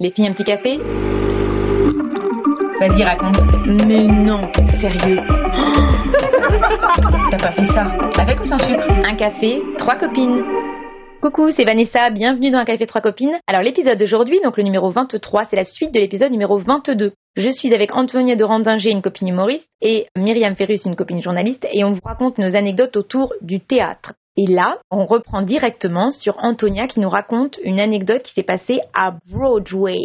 Les filles, un petit café? Vas-y, raconte. Mais non, sérieux. T'as pas fait ça Avec ou sans sucre? Un café, trois copines. Coucou, c'est Vanessa, bienvenue dans un café trois copines. Alors l'épisode d'aujourd'hui, donc le numéro 23, c'est la suite de l'épisode numéro 22. Je suis avec Antonia de Randinger, une copine humoriste, et Myriam Ferrus, une copine journaliste, et on vous raconte nos anecdotes autour du théâtre. Et là, on reprend directement sur Antonia qui nous raconte une anecdote qui s'est passée à Broadway.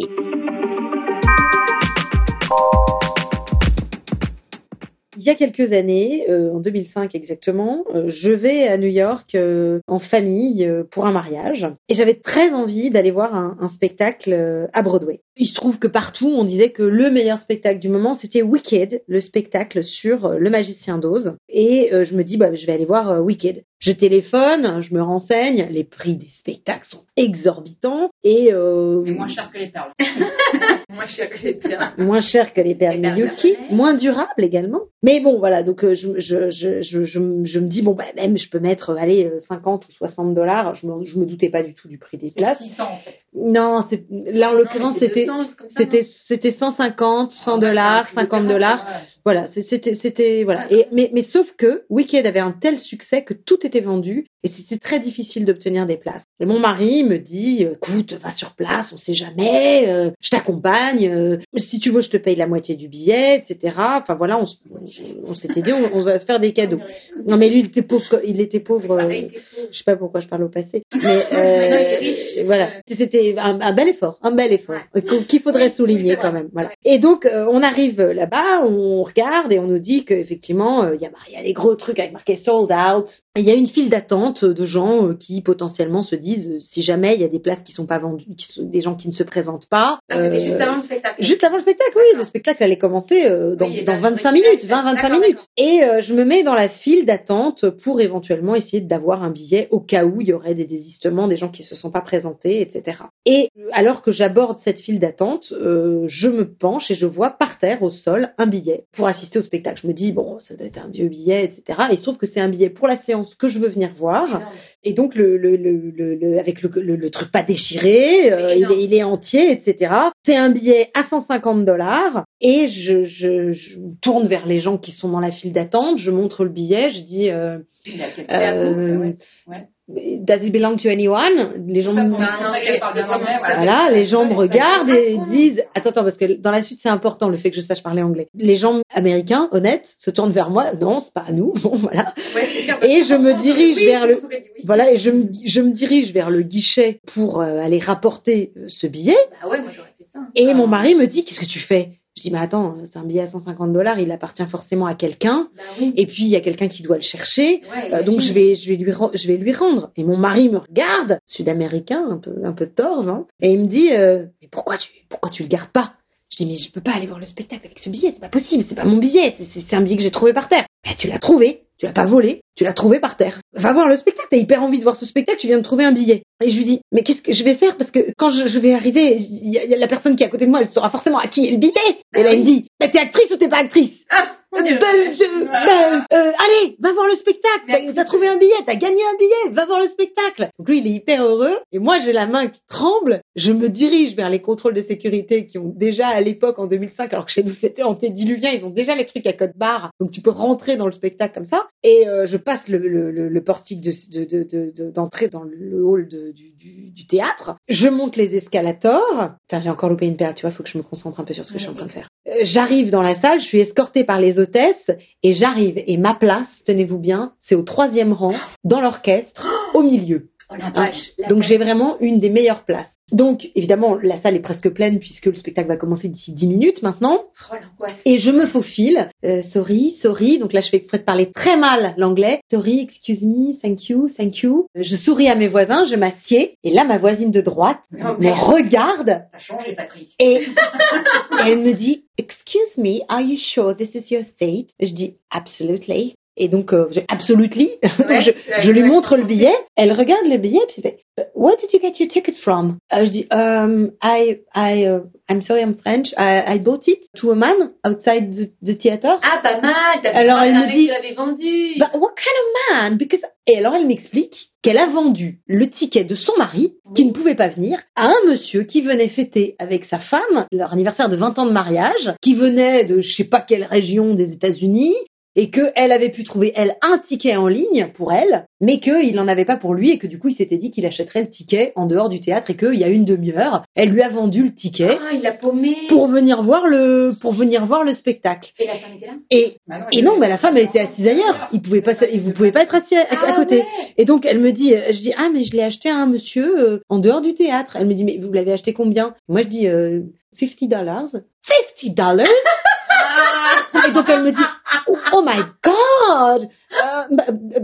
Il y a quelques années, euh, en 2005 exactement, euh, je vais à New York euh, en famille euh, pour un mariage et j'avais très envie d'aller voir un, un spectacle euh, à Broadway. Il se trouve que partout on disait que le meilleur spectacle du moment c'était Wicked, le spectacle sur euh, le magicien d'Oz. Et je me dis bah je vais aller voir Wicked. Je téléphone, je me renseigne, les prix des spectacles sont exorbitants et euh, Mais moins cher que les perles. moins cher que les perles. moins cher que les perles Miyuki, moins durable également. Mais bon, voilà, donc euh, je, je, je, je, je, me- dis, bon, bah, même je peux mettre, euh, allez, euh, 50 ou 60 dollars. Je me, je me doutais pas du tout du prix des places. 600 en fait. Non, c'est- là, en l'occurrence, c'était, c'était, c'était 150, 100 dollars, 50 dollars. Voilà, c'était, c'était, voilà. Et, mais, mais sauf que Wicked avait un tel succès que tout était vendu et c'était très difficile d'obtenir des places. Et mon mari me dit, euh, écoute, va sur place, on sait jamais, euh, je t'accompagne, euh, si tu veux, je te paye la moitié du billet, etc. Enfin voilà, on, s'était dit, on, on va se faire des cadeaux. Non, mais lui, il était pauvre, il était pauvre. euh, je sais pas pourquoi je parle au passé, mais voilà, c'était un, un bel effort, un bel effort qu'il- qu'il faudrait souligner c'est quand même. Voilà. Et donc euh, on arrive là-bas, on regarde et on nous dit qu'effectivement euh, il y a il y a des gros trucs avec marqué sold out. Il y a une file d'attente de gens euh, qui potentiellement se disent euh, si jamais il y a des places qui sont pas vendues, qui sont, des gens qui ne se présentent pas. Ah, euh, juste avant le spectacle. Juste avant le spectacle, oui, le spectacle allait commencer euh, dans, Oui, dans bah, 25 oui, minutes, d'accord, 20-25 d'accord. minutes. Et euh, je me mets dans la file d'attente pour éventuellement essayer d'avoir un billet au cas où il y aurait des désistements, des gens qui se sont pas présentés, etc. Et alors que j'aborde cette file d'attente, je me penche et je vois par terre au sol un billet pour assister au spectacle. Je me dis bon, ça doit être un vieux billet, etc. Et il se trouve que c'est un billet pour la séance que je veux venir voir. Et donc le, le, le, le, avec le, truc pas déchiré, euh, il, est, il est entier, etc. C'est un billet à 150 dollars et je, je, je tourne vers les gens qui sont dans la file d'attente, je montre le billet, je dis euh, euh, ouais. Ouais. Does it belong to anyone? Les gens Ça, me- grand-mère, voilà, les gens me regardent et disent attends attends parce que dans la suite c'est important le fait que je sache parler anglais. Les gens américains honnêtes se tournent vers moi, non c'est pas à nous, bon voilà. Ouais. Et je me dirige Oui, vers le oui. voilà et je me, je me dirige vers le guichet pour euh, aller rapporter euh, ce billet Bah ouais, moi fait ça. et Ah. mon mari me dit qu'est-ce que tu fais? Je dis mais attends c'est un billet à 150 dollars il appartient forcément à quelqu'un. Bah oui. et puis il y a quelqu'un qui doit le chercher. Ouais, euh, donc je vais je vais lui je vais lui rendre. Et mon mari me regarde sud-américain un peu un peu torve hein, et il me dit euh, mais pourquoi tu pourquoi tu le gardes pas? Je dis mais je peux pas aller voir le spectacle avec ce billet c'est pas possible c'est pas mon billet c'est- un billet que j'ai trouvé par terre mais tu l'as trouvé tu l'as pas volé tu l'as trouvé par terre. Va voir le spectacle t'as hyper envie de voir ce spectacle tu viens de trouver un billet. Et je lui dis mais qu'est-ce que je vais faire? Parce que quand je, vais arriver il y, a- y a la personne qui est à côté de moi elle saura forcément à qui est le billet. Et là il me dit t'es actrice ou t'es pas actrice? Ah, Dieu. ben, euh, allez, va voir le spectacle. T'as t'as trouvé un billet, t'as gagné un billet, va voir le spectacle. Donc lui, il est hyper heureux. Et moi, j'ai la main qui tremble. Je me dirige vers les contrôles de sécurité qui ont déjà à l'époque, en 2005, alors que chez nous c'était antédiluvien, ils ont déjà les trucs à code barre. Donc tu peux rentrer dans le spectacle comme ça. Et euh, je passe le, le, le, le portique de- de- de- de- de- d'entrée dans le hall du, du, du théâtre. Je monte les escalators. Putain, j'ai encore loupé une paire, tu vois, faut que je me concentre un peu sur ce que je suis en train de faire. Euh, J'arrive dans la salle, je suis escortée par les hôtesses et j'arrive et ma place, tenez-vous bien, c'est au troisième rang dans l'orchestre, au milieu. Oh la vache. la Donc j'ai vraiment une des meilleures places. Donc évidemment la salle est presque pleine puisque le spectacle va commencer d'ici 10 minutes maintenant. Oh l'angoisse. Et je me faufile. Euh, sorry, sorry. Donc là je fais exprès de parler très mal l'anglais. Sorry, excuse me, thank you, thank you. Euh, Je souris à mes voisins, je m'assieds. Et là ma voisine de droite Oh, me regarde Ça a changé, Patrick. et, et elle me dit, Excuse me, are you sure this is your state? Je dis, Absolutely. Et donc, euh, absolutely. Ouais, je, lui montre le billet. Elle regarde le billet puis elle fait Where did you get your ticket from? Euh, je dis um, I I uh, I'm sorry I'm French. I, I bought it to a man outside the, the theater. Ah, pas mal. Alors, elle me dit- vendu. But what kind of man? Because et alors elle m'explique qu'elle a vendu le ticket de son mari qui ne pouvait pas venir à un monsieur qui venait fêter avec sa femme leur anniversaire de 20 ans de mariage, qui venait de je sais pas quelle région des États-Unis et que elle avait pu trouver elle un ticket en ligne pour elle, mais qu'il n'en avait pas pour lui et que du coup il s'était dit qu'il achèterait le ticket en dehors du théâtre et qu'il y a une demi-heure, elle lui a vendu le ticket Ah, il l'a paumé. pour venir voir le pour venir voir le spectacle. Et la femme était là? Et Bah et non, mais la femme elle était assise ailleurs. Il pouvait pas, vous pouvez pas être assis à, à Ah côté. ouais. Et donc elle me dit, euh, je dis ah mais je l'ai acheté à un monsieur euh, en dehors du théâtre. Elle me dit mais vous l'avez acheté combien? Moi je dis euh, 50 dollars. 50 dollars? Et donc elle me dit oh, oh my god, uh,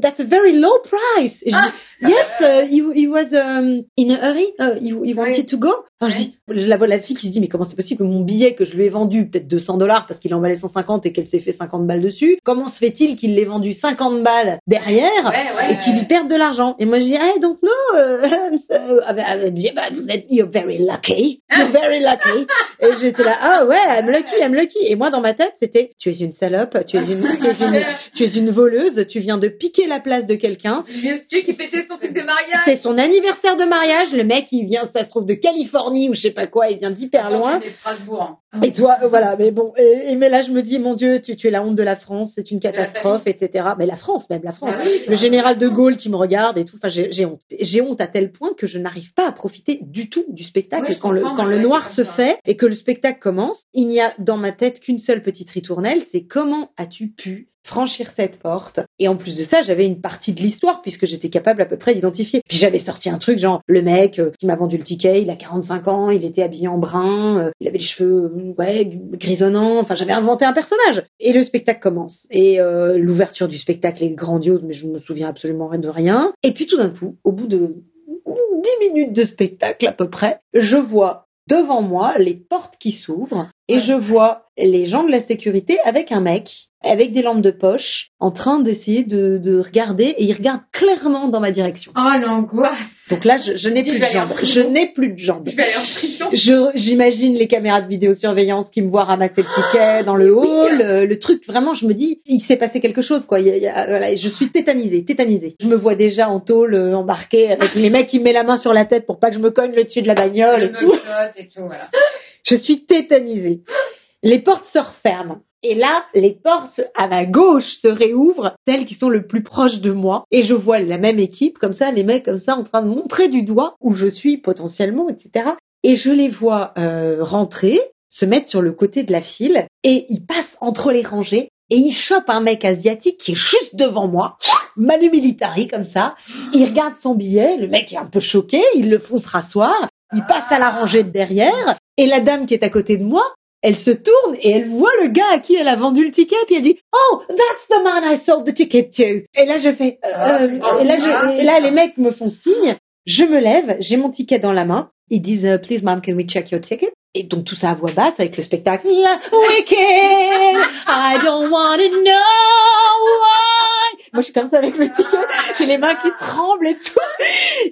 that's a very low price. Je dis yes, uh, he, he was um, in a hurry, uh, he, he wanted to go. Alors, je je la vois la fille qui se dit mais comment c'est possible que mon billet que je lui ai vendu peut-être 200 dollars parce qu'il en valait 150 et qu'elle s'est fait 50 balles dessus, comment se fait-il qu'il l'ait vendu 50 balles derrière Ouais, ouais, et qu'il ouais. perde de l'argent? Et moi je dis ah donc non, euh, elle me dit bah vous êtes you're very lucky, you're very lucky. et j'étais là ah ouais I'm lucky, I'm lucky. Et moi dans ma tête c'était tu es une salope, tu es une, tu es une, tu es une voleuse, tu viens de piquer la place de quelqu'un. Le monsieur qui fêtait son truc de mariage. C'est son anniversaire de mariage, le mec il vient, ça se trouve de Californie ou je sais pas quoi, il vient d'hyper loin. Strasbourg. Et toi, euh, voilà, mais bon, et, et mais là je me dis, mon Dieu, tu, tu es la honte de la France, c'est une catastrophe, etc. Mais la France, même la France, Ah oui, le général de Gaulle qui me regarde et tout, enfin j'ai j'ai honte. J'ai honte à tel point que je n'arrive pas à profiter du tout du spectacle quand le quand le noir se fait et que le spectacle commence. Il n'y a dans ma tête qu'une seule petite ritournelle, c'est comment as-tu pu franchir cette porte. Et en plus de ça j'avais une partie de l'histoire puisque j'étais capable à peu près d'identifier. Puis j'avais sorti un truc genre le mec euh, qui m'a vendu le ticket il a 45 ans il était habillé en brun euh, il avait les cheveux euh, ouais grisonnants. Enfin j'avais inventé un personnage. Et le spectacle commence. Et l'ouverture du spectacle est grandiose mais je me souviens absolument de rien. Et puis tout d'un coup au bout de 10 minutes de spectacle à peu près je vois devant moi les portes qui s'ouvrent et Ouais. je vois les gens de la sécurité avec un mec avec des lampes de poche en train d'essayer de, de regarder et il regarde clairement dans ma direction. Oh, l'angoisse. Donc là, je, je n'ai plus de jambes. Je n'ai plus de jambes. J'imagine les caméras de vidéosurveillance qui me voient ramasser le ticket dans le hall, euh, le truc vraiment, je me dis, il s'est passé quelque chose quoi. Il y a- il y a- voilà, je suis tétanisée, tétanisée. Je me vois déjà en tôle euh, embarquée avec les mecs qui me mettent la main sur la tête pour pas que je me cogne le dessus de la bagnole Le et tout. et tout, voilà. Je suis tétanisée. Les portes se referment. Et là, les portes à ma gauche se réouvrent, celles qui sont le plus proches de moi. Et je vois la même équipe, comme ça, les mecs comme ça, en train de montrer du doigt où je suis potentiellement, etc. Et je les vois euh, rentrer, se mettre sur le côté de la file, et ils passent entre les rangées. Et ils chopent un mec asiatique qui est juste devant moi, manu militari comme ça. Il regarde son billet, le mec est un peu choqué, ils le font se rasseoir, il passe à la rangée de derrière, et la dame qui est à côté de moi, elle se tourne et elle voit le gars à qui elle a vendu le ticket et elle dit Oh, that's the man I sold the ticket to. Et là je fais euh, euh, et là je, et là les mecs me font signe, je me lève, j'ai mon ticket dans la main, ils disent euh, Please ma'am, can we check your ticket? Et donc tout ça à voix basse avec le spectacle. Wicked, I don't wanna know why. Moi je suis comme ça avec le ticket, j'ai les mains qui tremblent et tout.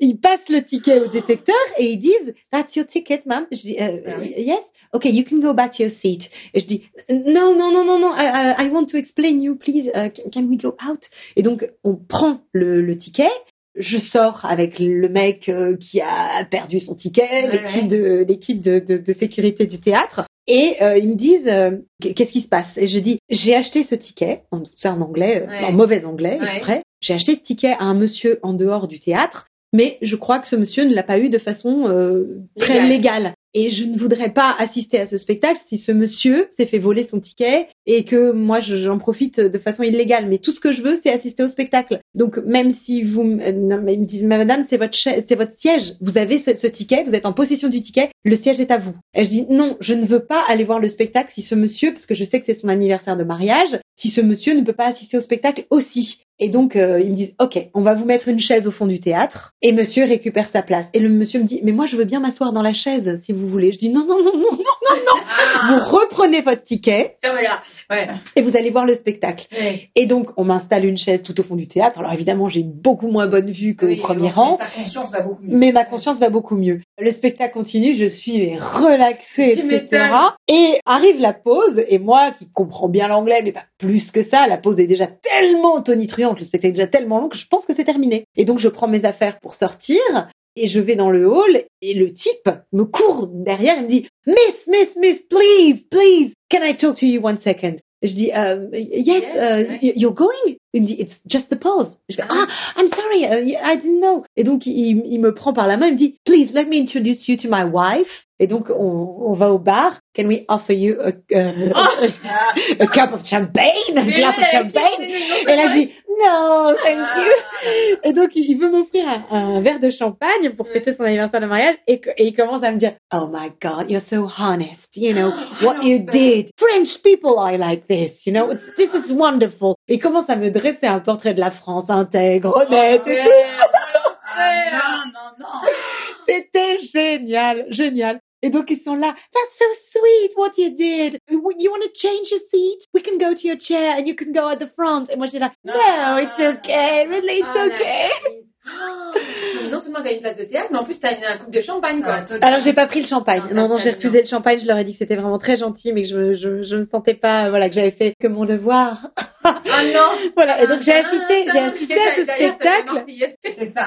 Ils passent le ticket au détecteur et ils disent That's your ticket, ma'am. Je dis euh, Ah. Yes? Okay, you can go back to your seat. Et je dis non, non, non, non, non. I, want to explain you, please. Uh, can, can we go out? Et donc on prend le, le ticket. Je sors avec le mec euh, qui a perdu son ticket, l'équipe de l'équipe de, de, de sécurité du théâtre, et euh, ils me disent euh, qu'est-ce qui se passe? Et je dis j'ai acheté ce ticket, en tout ça en anglais, euh, Ouais. en mauvais anglais, Ouais. exprès. J'ai acheté ce ticket à un monsieur en dehors du théâtre, mais je crois que ce monsieur ne l'a pas eu de façon euh, très Légale. Et je ne voudrais pas assister à ce spectacle si ce monsieur s'est fait voler son ticket et que moi je- j'en profite de façon illégale. Mais tout ce que je veux, c'est assister au spectacle. Donc même si vous, euh, non, mais me disent, madame, c'est votre, c'est votre siège. Vous avez ce, ce ticket, vous êtes en possession du ticket. Le siège est à vous. Et je dis non, je ne veux pas aller voir le spectacle si ce monsieur, parce que je sais que c'est son anniversaire de mariage, si ce monsieur ne peut pas assister au spectacle aussi. Et donc, euh, ils me disent, OK, on va vous mettre une chaise au fond du théâtre. Et monsieur récupère sa place. Et le monsieur me dit, mais moi, je veux bien m'asseoir dans la chaise, si vous voulez. Je dis, non, non, non, non, non, non, non. Ah, Vous reprenez votre ticket voilà. Ouais. et vous allez voir le spectacle. ouais. Et donc, on m'installe une chaise tout au fond du théâtre. Alors, évidemment, j'ai une beaucoup moins bonne vue qu'au Oui, premier rang. Ta conscience va beaucoup mieux. Mais ma conscience va beaucoup mieux. Le spectacle continue, je suis relaxée, Tu etc. Et arrive la pause, et moi qui comprends bien l'anglais, mais pas plus que ça, la pause est déjà tellement tonitruante, le spectacle est déjà tellement long que je pense que c'est terminé. Et donc je prends mes affaires pour sortir, et je vais dans le hall, et le type me court derrière, il me dit Miss, Miss, Miss, please, please, can I talk to you one second? Je dis, um, yes, uh, you're going? Il me dit, it's just the pause. Je fais, ah, I'm sorry, uh, I didn't know. Et donc, il, il me prend par la main, il me dit, please, let me introduce you to my wife. Et donc, on, on va au bar. Can we offer you a, uh, a cup of champagne? A glass of champagne? Et là, je dis, no, thank Ah. you. Et donc, il veut m'offrir un, un verre de champagne pour fêter son anniversaire de mariage. Et, il commence à me dire, oh my God, you're so honest. You know, what you did. French people are like this, you know. This is wonderful. Il commence à me dresser un portrait de la France intègre, honnête. et tout. Ah, non, non, non. C'était génial, génial. Et donc ils sont là. That's so sweet what you did. You want to change your seat? We can go to your chair and you can go at the front. Et moi j'ai là. No, it's okay. Really, it's Ah, okay. Ah, non seulement t'as une place de théâtre, mais en plus t'as une, un coupe de champagne, quoi. Alors j'ai pas pris le champagne. Non, Non, non, t'as j'ai refusé le champagne. Je leur ai dit que c'était vraiment très gentil, mais que je, je, je ne sentais pas, voilà, que j'avais fait que mon devoir. Ah non voilà. Et donc j'ai assisté, Ah, j'ai non, assisté à ce spectacle.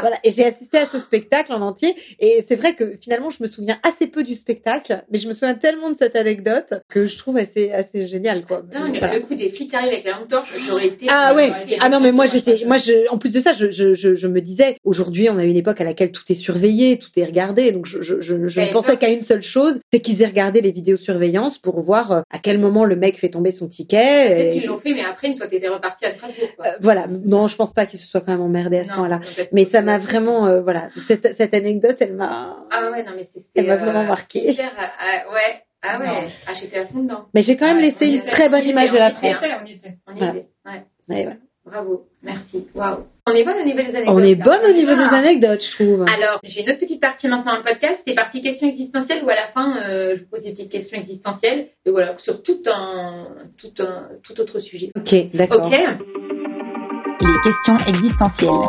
Voilà, et j'ai assisté à ce spectacle en entier, et c'est vrai que finalement je me souviens assez peu du spectacle, mais je me souviens tellement de cette anecdote que je trouve assez assez génial quoi. Non, mais Voilà. le coup des flics qui arrivent avec la lampe torche, j'aurais été. Ah ouais, ah non mais moi j'étais, moi je, en plus de ça, je, je, je, je me disais, aujourd'hui on a une époque à laquelle tout est surveillé, tout est regardé, donc je, je, je, je ne pensais l'époque- qu'à une seule chose, c'est qu'ils aient regardé les vidéosurveillance pour voir euh, à quel moment le mec fait tomber son ticket. Peut-être et- qu'ils l'ont fait, mais après, une fois que t'étais reparti à Strasbourg, quoi. Euh, voilà, non, je pense pas qu'il se soit quand même emmerdé à ce peut-être Mais ça m'a vraiment, euh, voilà, cette, cette anecdote, elle m'a, Ah ouais, non, mais c'était. Elle m'a vraiment marqué. hyper, ah, ah, ouais. Ah ouais. Ah, j'étais à fond dedans. mais j'ai quand même laissé une était, très bonne image était, de la on y était. France. on y était. On y Voilà. était. Ouais. Ouais, voilà. Bravo. Merci. Waouh. On est bonne au niveau des anecdotes. On est bonne au niveau des Ah. anecdotes, je trouve. Alors, j'ai une autre petite partie maintenant dans le podcast, c'est partie questions existentielles où à la fin, euh, je vous pose des petites questions existentielles, et voilà, sur tout un, tout un, tout autre sujet. Ok, d'accord. Ok Les questions existentielles.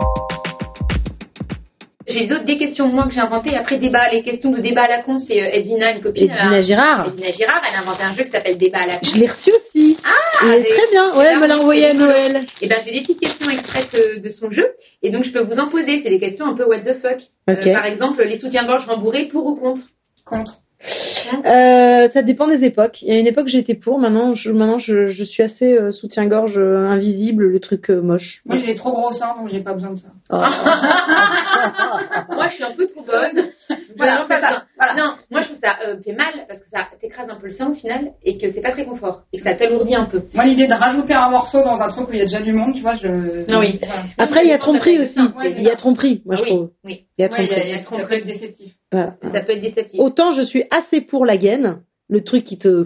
J'ai d'autres des questions moi que j'ai inventées. Après débat, les questions de débat à la con, c'est euh, Edwina, une copine. Edwina elle a- Girard. Edwina Girard, elle a inventé un jeu qui s'appelle débat à la con. Je l'ai reçu aussi. Ah, des- très bien. Ouais, elle me l'a envoyé à Noël. Et ben j'ai des petites questions extraites euh, de son jeu, et donc je peux vous en poser. C'est des questions un peu what the fuck. Euh, par exemple, les soutiens-gorge rembourrés pour ou contre? Contre. Euh, ça dépend des époques. Il y a une époque j'étais pour. Maintenant, je, maintenant je, je suis assez euh, soutien-gorge euh, invisible, le truc euh, moche. Moi, j'ai des trop gros seins, donc j'ai pas besoin de ça. Oh. Moi, je suis un peu trop bonne. Voilà, c'est ça, voilà. Non, moi, je trouve ça euh, fait mal parce que ça t'écrase un peu le sein au final et que c'est pas très confort et que ça t'alourdit un peu. Moi, l'idée de rajouter un morceau dans un truc où il y a déjà du monde, tu vois, je. Ah oui. Voilà. Après, il y a tromperie aussi. Ouais, Il y a tromperie, moi Ah je oui, trouve. oui. Il y a Ouais, il y a- tromperie. il y a tromperie. déceptif. Voilà. Ça peut être déceptif. Autant je suis assez pour la gaine, le truc qui te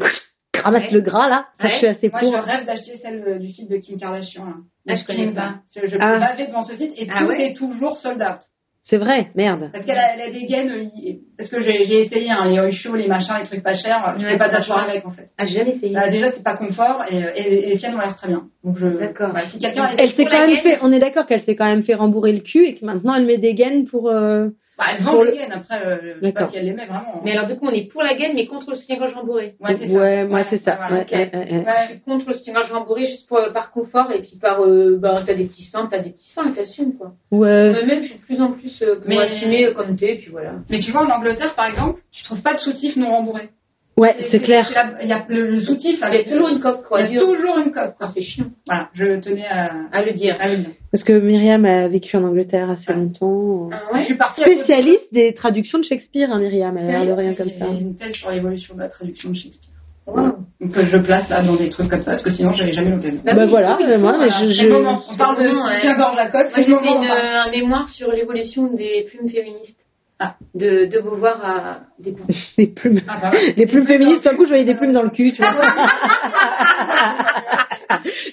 ramasse Ouais. le gras là. Ça, Ouais. je suis assez Moi, pour. je rêve d'acheter celle euh, du site de Kim Kardashian. Là. Ah, je connais pas. là. Je peux Ah. baver devant ce site et Ah tout ouais est toujours sold out. C'est vrai, merde. Parce qu'elle a, des gaines, euh, parce que j'ai essayé hein, les Oisho, les machins, les trucs pas chers, je Ouais, fais pas vachement. avec en fait. Ah, j'ai jamais essayé. Bah, déjà, c'est pas confort et, et, et les siennes ont l'air très bien. Donc je. D'accord. si quelqu'un Elle s'est quand même gaine. fait, on est d'accord qu'elle s'est quand même fait rembourrer le cul et que maintenant elle met des gaines pour. euh, Bah, elle Pour des gaines après, euh, je sais pas si elle l'aimait vraiment. Mais alors, du coup, on est pour la gaine, mais contre le soutien-gorge rembourré. Ouais, c'est ça. Ouais, moi Ouais, c'est ça. voilà, Ouais, ok. ouais, ouais, ouais. Je suis contre le soutien-gorge rembourré juste pour, par confort et puis par, euh, bah, t'as des petits seins, t'as des petits seins et t'assumes, quoi. Ouais. Moi-même, je suis de plus en plus euh, pour Mais- assumer euh, comme t'es, puis voilà. Mais tu vois, en Angleterre, par exemple, tu trouves pas de soutif non remboursé. Ouais, c'est clair. la- Il y a le, le soutif Il y a toujours une coque, quoi. Il y a toujours une coque. Ah, c'est chiant Voilà, je tenais à, à le dire. à le dire. Parce que Myriam a vécu en Angleterre assez Ah. longtemps. Ah Je ouais suis partie Spécialiste des traductions de Shakespeare, hein, Myriam. Elle a l'air de rien comme ça. J'ai une thèse sur l'évolution de la traduction de Shakespeare. Wow. Donc euh, je place là dans des trucs comme ça, parce que sinon j'avais jamais l'occasion. Bah Bah voilà, moi, voilà. je, je- moment. On parle de Ouais. à coque, Moi, c'est j'ai fait une, euh, un mémoire sur l'évolution des plumes féministes. Ah. De, de Beauvoir à plumes. Ah, bah ouais. Les plumes féministes, d'un coup, je voyais des plumes dans le cul, tu vois.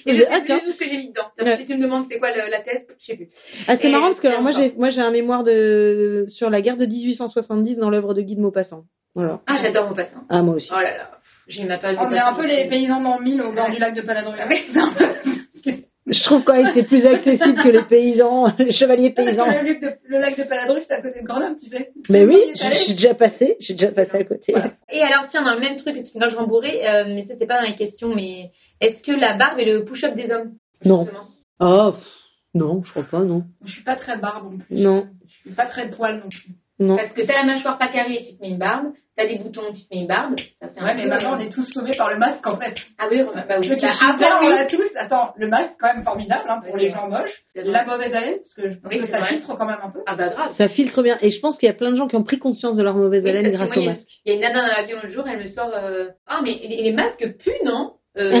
Et je sais plus tout ce que j'ai mis dedans. Ouais. Si tu me demandes c'est quoi le- la thèse, je sais plus. Ah, c'est marrant parce que alors, moi j'ai moi j'ai un mémoire de sur la guerre de 1870 dans l'œuvre de Guy de Maupassant. Voilà. Ah, j'adore mon passant. Ah moi aussi. Oh là là, j'ai ma page. On est un Maupassant. peu les paysans dans le mille au bord du lac de Paladru. Je trouve quand même que c'est plus accessible que les paysans, les chevaliers paysans. Le, lac de, le lac de Paladru, c'est à côté de Grenoble, tu sais. Mais oui, allé. j'ai déjà passé, j'ai déjà passé à côté. Voilà. Et alors, tiens, dans le même truc, que quand je rembourrais, euh, mais ça, c'est pas dans la question, mais est-ce que la barbe est le push-up des hommes Non. Oh pff, non, je crois pas, non. Je suis pas très barbe non plus. Non, Je suis pas très poil non plus. Non. Parce que t'as la mâchoire pas carrée, tu te mets une barbe. T'as des boutons, tu te mets une barbe. Ça fait un Ouais, mais maintenant, on est tous sauvés par le masque, en fait. Ah oui, bah qui Bah, avant, on oui. l'a tous. Attends, le masque, quand même formidable hein, pour les gens moches. La mauvaise haleine, parce que je pense Oui, que ça vrai. filtre quand même un peu. Ah bah grave. Ça filtre bien. Et je pense qu'il y a plein de gens qui ont pris conscience de leur mauvaise haleine grâce moi, au il y a- masque. Il y a une nana dans l'avion le jour, elle me sort euh, Ah, mais les, les masques puent, non? Euh,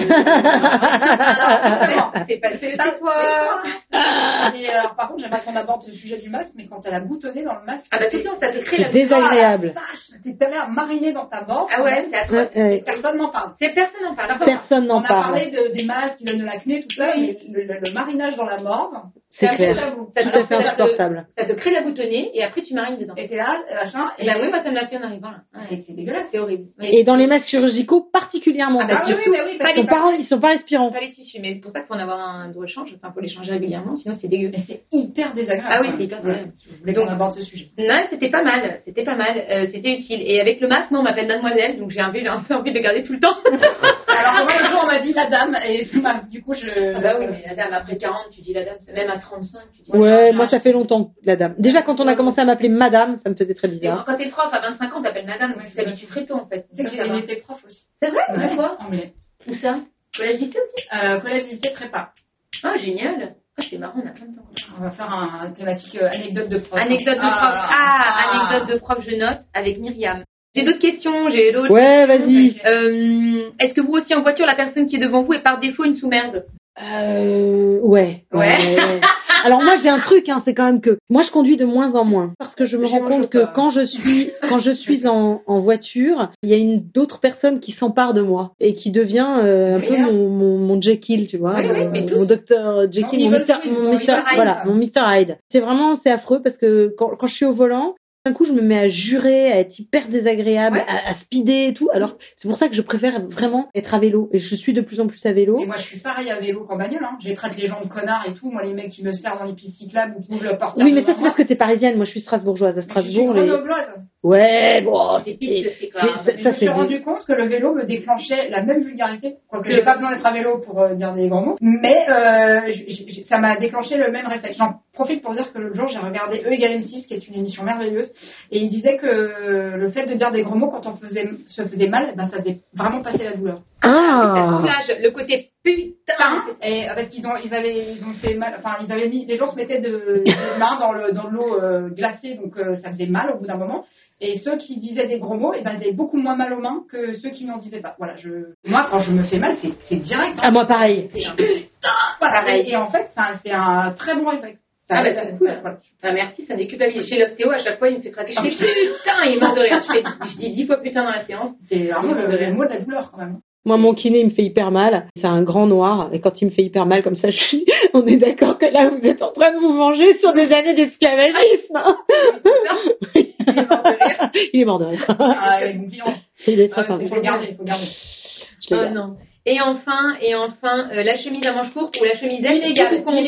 C'est pas c'est toi Et alors, par contre, j'aimerais qu'on aborde le sujet du masque, mais quand elle a boutonné dans le masque, Ah bah temps, ça te crée la C'est désagréable. Ah, t'es tellement mariné dans ta mort. Ah ouais, c'est atroce. Ouais, ouais. Personne n'en parle. C'est personne n'en parle. Personne On n'en a parle. parlé de, des masques qui donnent de l'acné, tout ça, mais le, le- le marinage dans la mort, C'est clair. Tout à fait te- insupportable. Ça te crée la boutonnée et après tu marines dedans. et t'es là, machin, Et bah oui, moi ça me l'a fait en arrivant là. Ouais. c'est dégueulasse. C'est horrible. Mais Et dans les masques chirurgicaux, particulièrement. Ah bah oui, mais oui, pas les ils sont pas respirants. pas les tissus, mais c'est pour ça qu'il faut en avoir un de rechange. Enfin, faut les changer régulièrement, sinon c'est dégueu. Mais c'est hyper désagréable. Ah oui, c'est hyper désagréable. Je voulais Donc- qu'on aborde ce sujet. Non, c'était pas mal, c'était pas mal, euh, c'était utile. Et avec le masque, moi on m'appelle mademoiselle, donc j'ai un peu, un peu envie de le garder tout le temps. Alors, moi, le jour, on m'a dit la dame, et du coup, je. Ah bah oui, mais la dame, après 40, tu dis la dame, même à 35, tu dis Ouais, moi ça fait longtemps, la dame. Déjà quand on a commencé à m'appeler madame, ça me faisait très Et bizarre. quand t'es prof à 25 ans, t'appelles madame, tu t'habitues très tôt en fait. Tu sais que j'ai été prof aussi. C'est vrai Ouais, Pourquoi Anglais. Où ça? Collège lycée aussi Euh, collège, lycée, prépa. Ah, génial Ah, c'est marrant, on a plein de temps. On va faire un, un thématique euh, anecdote de prof. Anecdote de prof. Ah, Ah, anecdote de prof, je note, avec Myriam. J'ai d'autres questions, j'ai d'autres. Ouais, vas-y. Euh, Est-ce que vous aussi en voiture, la personne qui est devant vous est par défaut une sous-merde? Euh, ouais. Ouais. Alors moi j'ai un truc, hein, c'est quand même que moi je conduis de moins en moins parce que je me rends compte que quand je suis quand je suis en, en voiture, il y a une d'autres personnes qui s'emparent de moi et qui devient euh, un peu mon, mon mon Jekyll, tu vois, oui, mon, docteur Jekyll, Non, mon Hyde. voilà, mon Mister Hyde. C'est vraiment c'est affreux parce que quand quand je suis au volant d'un coup, je me mets à jurer, à être hyper désagréable, Ouais. à, à speeder et tout. Alors, c'est pour ça que je préfère vraiment être à vélo. Et je suis de plus en plus à vélo. Et moi, je suis pareil à vélo qu'en bagnole. Hein. Je traite les gens de connards et tout. Moi, les mecs qui me servent dans les pistes cyclables ou qui ouvrent le porte Oui, mais ça, c'est parce que t'es parisienne. Moi, je suis strasbourgeoise. À Je suis Strasbourg, les... Ouais, bon, C'est Et je me suis rendu compte que le vélo me déclenchait la même vulgarité. Quoique Que- j'ai pas besoin d'être à vélo pour euh, dire des grands mots. Mais euh, ça m'a déclenché le même réflexe. J'en profite pour dire que l'autre jour, j'ai regardé E égale M6, qui est une émission merveilleuse. Et il disait que le fait de dire des gros mots quand on faisait, se faisait mal, ben, ça faisait vraiment passer la douleur. Ah, le côté putain. Et euh, parce qu'ils ont, ils avaient, ils ont fait mal. Enfin, ils avaient mis, les gens se mettaient de, des mains dans le, dans de l'eau euh, glacée, donc euh, ça faisait mal au bout d'un moment. Et ceux qui disaient des gros mots, et ben, ils avaient beaucoup moins mal aux mains que ceux qui n'en disaient pas. Voilà, je, moi, quand je me fais mal, c'est, c'est direct. hein. à moi pareil. C'est un- Voilà. pareil. Et, et en fait, c'est un, c'est un très bon réflexe. Ça Ah, bah, c'est cool. voilà. Ah, merci, ça déculpabilise. Chez l'ostéo, à chaque fois, il me fait craquer. Je fais putain, il mort de rire. Je, fais, je dis dix fois putain dans la séance. C'est vraiment le, le mot de la douleur quand même. Moi, mon kiné, il me fait hyper mal. C'est un grand noir. Et quand il me fait hyper mal comme ça, je suis... on est d'accord que là, vous êtes en train de vous venger sur des années d'esclavagisme. hein. Il est mort de rire. il est mort de rire. Ah, Il est très Ah, il faut garder, il faut garder. Oh gardé. non. Et enfin, et enfin, euh, la chemise à manches courtes ou la chemisette Illégal, tout ou contre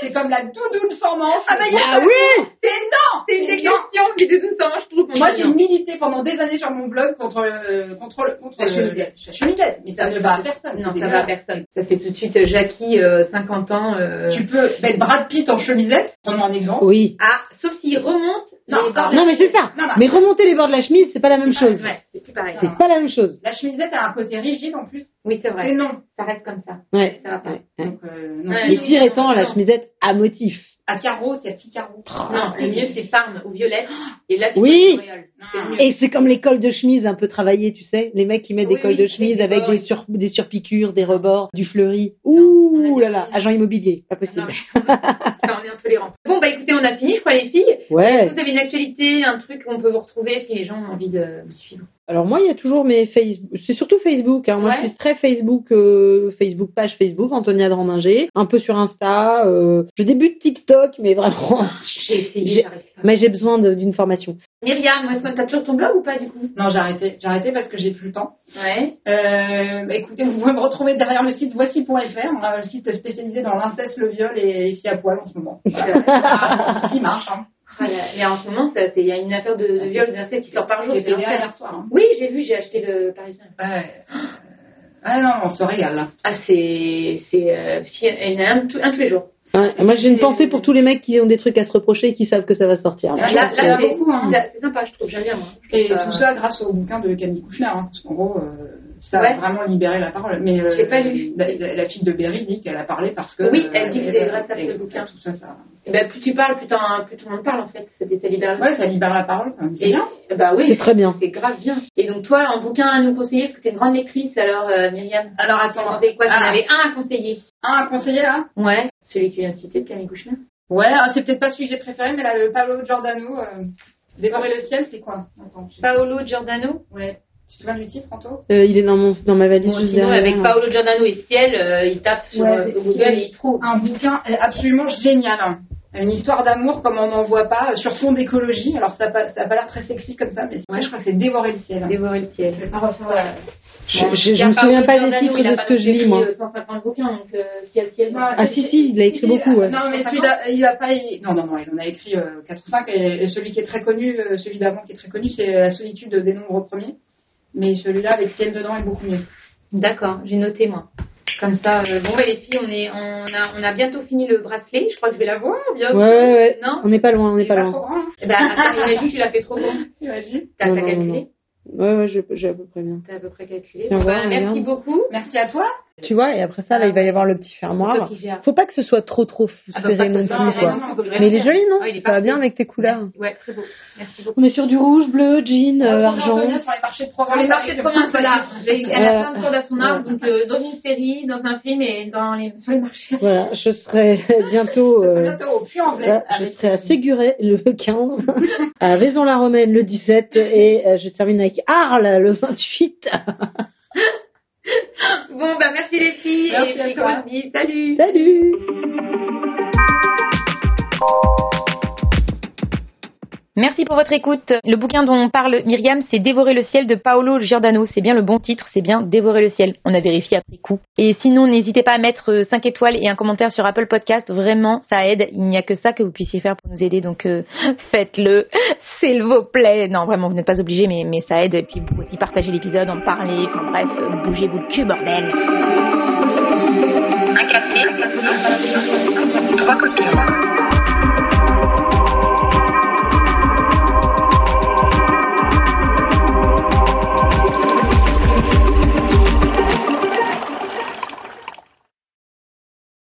C'est comme la doudoune sans manche. Ah bah, y a Ah oui C'est non, c'est une des questions, mais de tout ça, je trouve. Moi, j'ai milité pendant des années sur mon blog contre, euh, contre, le- contre La le- chemisette. la chemisette. Mais ça ne va à personne. Non, ça va à personne. Ça fait tout de suite euh, Jackie, euh, 50 ans. euh, Tu peux mettre Brad Pitt en chemisette, prenons un exemple. Oui. Ah, sauf s'il remonte. Non, Non, mais c'est ça. Non, non. Mais remonter les bords de la chemise, c'est pas la même chose. Ouais, c'est plus pareil. C'est pas la même chose. La chemisette a un côté rigide en plus. Oui, c'est vrai. non. Ça reste comme ça. Ouais. Ça va pas. ouais. Donc, euh, non. Pires non, étant la chemisette à motif. À carreaux, c'est à petits carreaux. Non, le mieux c'est Parme ou Violette. Et là, tu Oui. Non. Mieux. Et c'est comme les cols de chemise un peu travaillés, tu sais, les mecs qui mettent Oui, des cols oui, de chemise des avec des, sur, des surpiqûres, des rebords, du fleuri. on a Ouh là là, agent immobilier, pas Non, possible. mais- Enfin, on est intolérants. Bon, bah écoutez, on a fini, je crois, les filles. Est-ce Ouais. que vous avez une actualité, un truc qu'on peut vous retrouver si les gens ont envie de vous suivre? Alors moi, il y a toujours mes Facebook. C'est surtout Facebook. Hein. Moi, Ouais. je suis très Facebook, euh, Facebook page Facebook, Antonia Drandinger. Un peu sur Insta. euh, Je débute TikTok, mais vraiment. J'ai essayé, J'ai- j'arrive pas. Mais j'ai besoin de- d'une formation. Myriam, est-ce que t'as toujours ton blog ou pas du coup? Non, j'ai arrêté. J'ai arrêté parce que j'ai plus le temps. Ouais. Euh, bah, écoutez, vous pouvez me retrouver derrière le site voici.fr, hein, le site spécialisé dans l'inceste, le viol et les filles à poil en ce moment. Voilà. Ce qui marche. Hein. Ah, là, Mais en ce moment, il y a une affaire de, de viol, d'inceste qui sort par jour. C'est hier soir. Hein. Oui, j'ai vu, j'ai acheté le Parisien. Ouais. Ah non, on se régale là. Ah, c'est. c'est euh, il y en a un, tout- un tous les jours. Ouais, moi, j'ai une pensée pour tous les mecs qui ont des trucs à se reprocher et qui savent que ça va sortir. Là, je là, a c'est- beaucoup, hein. là, c'est sympa, je trouve. J'aime bien, moi. Et tout ça grâce au bouquin de Camille Kouchner, hein, parce qu'en gros, euh, ça Ouais. a vraiment libéré la parole. Mais euh, pas lu. La, la- la fille de Berry dit qu'elle a parlé parce que. Oui, elle dit que c'est euh, grâce à ce et- bouquin. Tout ça, ça. Eh ben, plus tu parles, plus, t'en- plus tout le monde parle en fait. C'était ça libère Ouais, ça libère la parole. quand même. C'est Et- bien. Bah oui, C'est très bien. c'est grave bien. Et donc toi, un bouquin à nous conseiller, parce que t'es une grande lectrice, alors euh, Myriam. Alors attends. quoi? Tu en Ah. avais un à conseiller. Un à conseiller là? Ouais. Celui que tu viens de citer, de Camille Kouchner. Ouais, ah, c'est peut-être pas celui que j'ai préféré, mais là, le Paolo Giordano, euh, Dévorer le ciel, c'est quoi? Attends, je- Paolo Giordano? Ouais. Tu te souviens du titre, Anto Euh, il est dans, mon, dans ma valise Bon, sinon, avec Paolo Giordano et Ciel, euh, il tape sur Ouais, euh, Google et il trouve. Un bouquin absolument génial. hein. Une histoire d'amour comme on n'en voit pas, sur fond d'écologie. Alors ça n'a pas, ça a pas l'air très sexy comme ça, mais ouais, je crois que c'est Dévorer le ciel. Dévorer le ciel. Voilà. Je, a me souviens pas des titres de ce que je lis, écrit, moi. 150 bouquins, donc Ciel, Ciel. Ouais. Ah si, si, il a écrit beaucoup. Non, mais celui-là, il a pas. Non, non, non, il en a écrit 4 ou 5. Et, celui qui est très connu, celui d'avant qui est très connu, c'est La solitude des nombres premiers. Mais celui-là, avec ciel dedans, est beaucoup mieux. D'accord, j'ai noté moi. Comme ça, euh, bon, bah, les filles, on, est, on, a, on a bientôt fini le bracelet. Je crois que je vais l'avoir bientôt. Ouais, ouais, ouais. Non On n'est pas loin, on n'est C'est pas pas loin. trop grand, hein Eh ben, attends, imagine, tu l'as fait trop grand. Imagine. T'as Non, t'as non, calculé Ouais, ouais, j'ai à peu près bien. T'as à peu près calculé. Bah, merci beaucoup. Merci à toi. Tu vois, et après ça, là, il va y avoir le petit fermoir. Faut pas que ce soit trop, trop Ah, bah, serré non plus, mais quoi. il est joli, non Ah, il est Ça va bien avec tes couleurs. Merci. Ouais, très beau. Merci beaucoup. On est sur du rouge, bleu, jean, euh, Sur argent. les marchés de Sur province. les marchés de province, voilà. Elle a plein de cordes à son arbre, donc euh, dans une série, dans un film et dans les, sur les marchés. Voilà, je serai bientôt, euh, Bientôt au Puy-en-Velay. là, je serai à Séguré le 15, à Vaison-la-Romaine le 17 et euh, je termine avec Arles le 28. Bon, bah merci les filles Merci et puis on dit, salut. Salut Merci pour votre écoute. Le bouquin dont parle Myriam, c'est Dévorer le ciel de Paolo Giordano. C'est bien le bon titre, c'est bien Dévorer le ciel. On a vérifié après coup. Et sinon, n'hésitez pas à mettre 5 étoiles et un commentaire sur Apple Podcast. Vraiment, ça aide. Il n'y a que ça que vous puissiez faire pour nous aider. Donc, euh, faites-le. S'il vous plaît. Non, vraiment, vous n'êtes pas obligés, mais, mais ça aide. Et puis, vous aussi partager l'épisode, en parler. Enfin bref, euh, bougez-vous le cul, bordel. Un café, trois.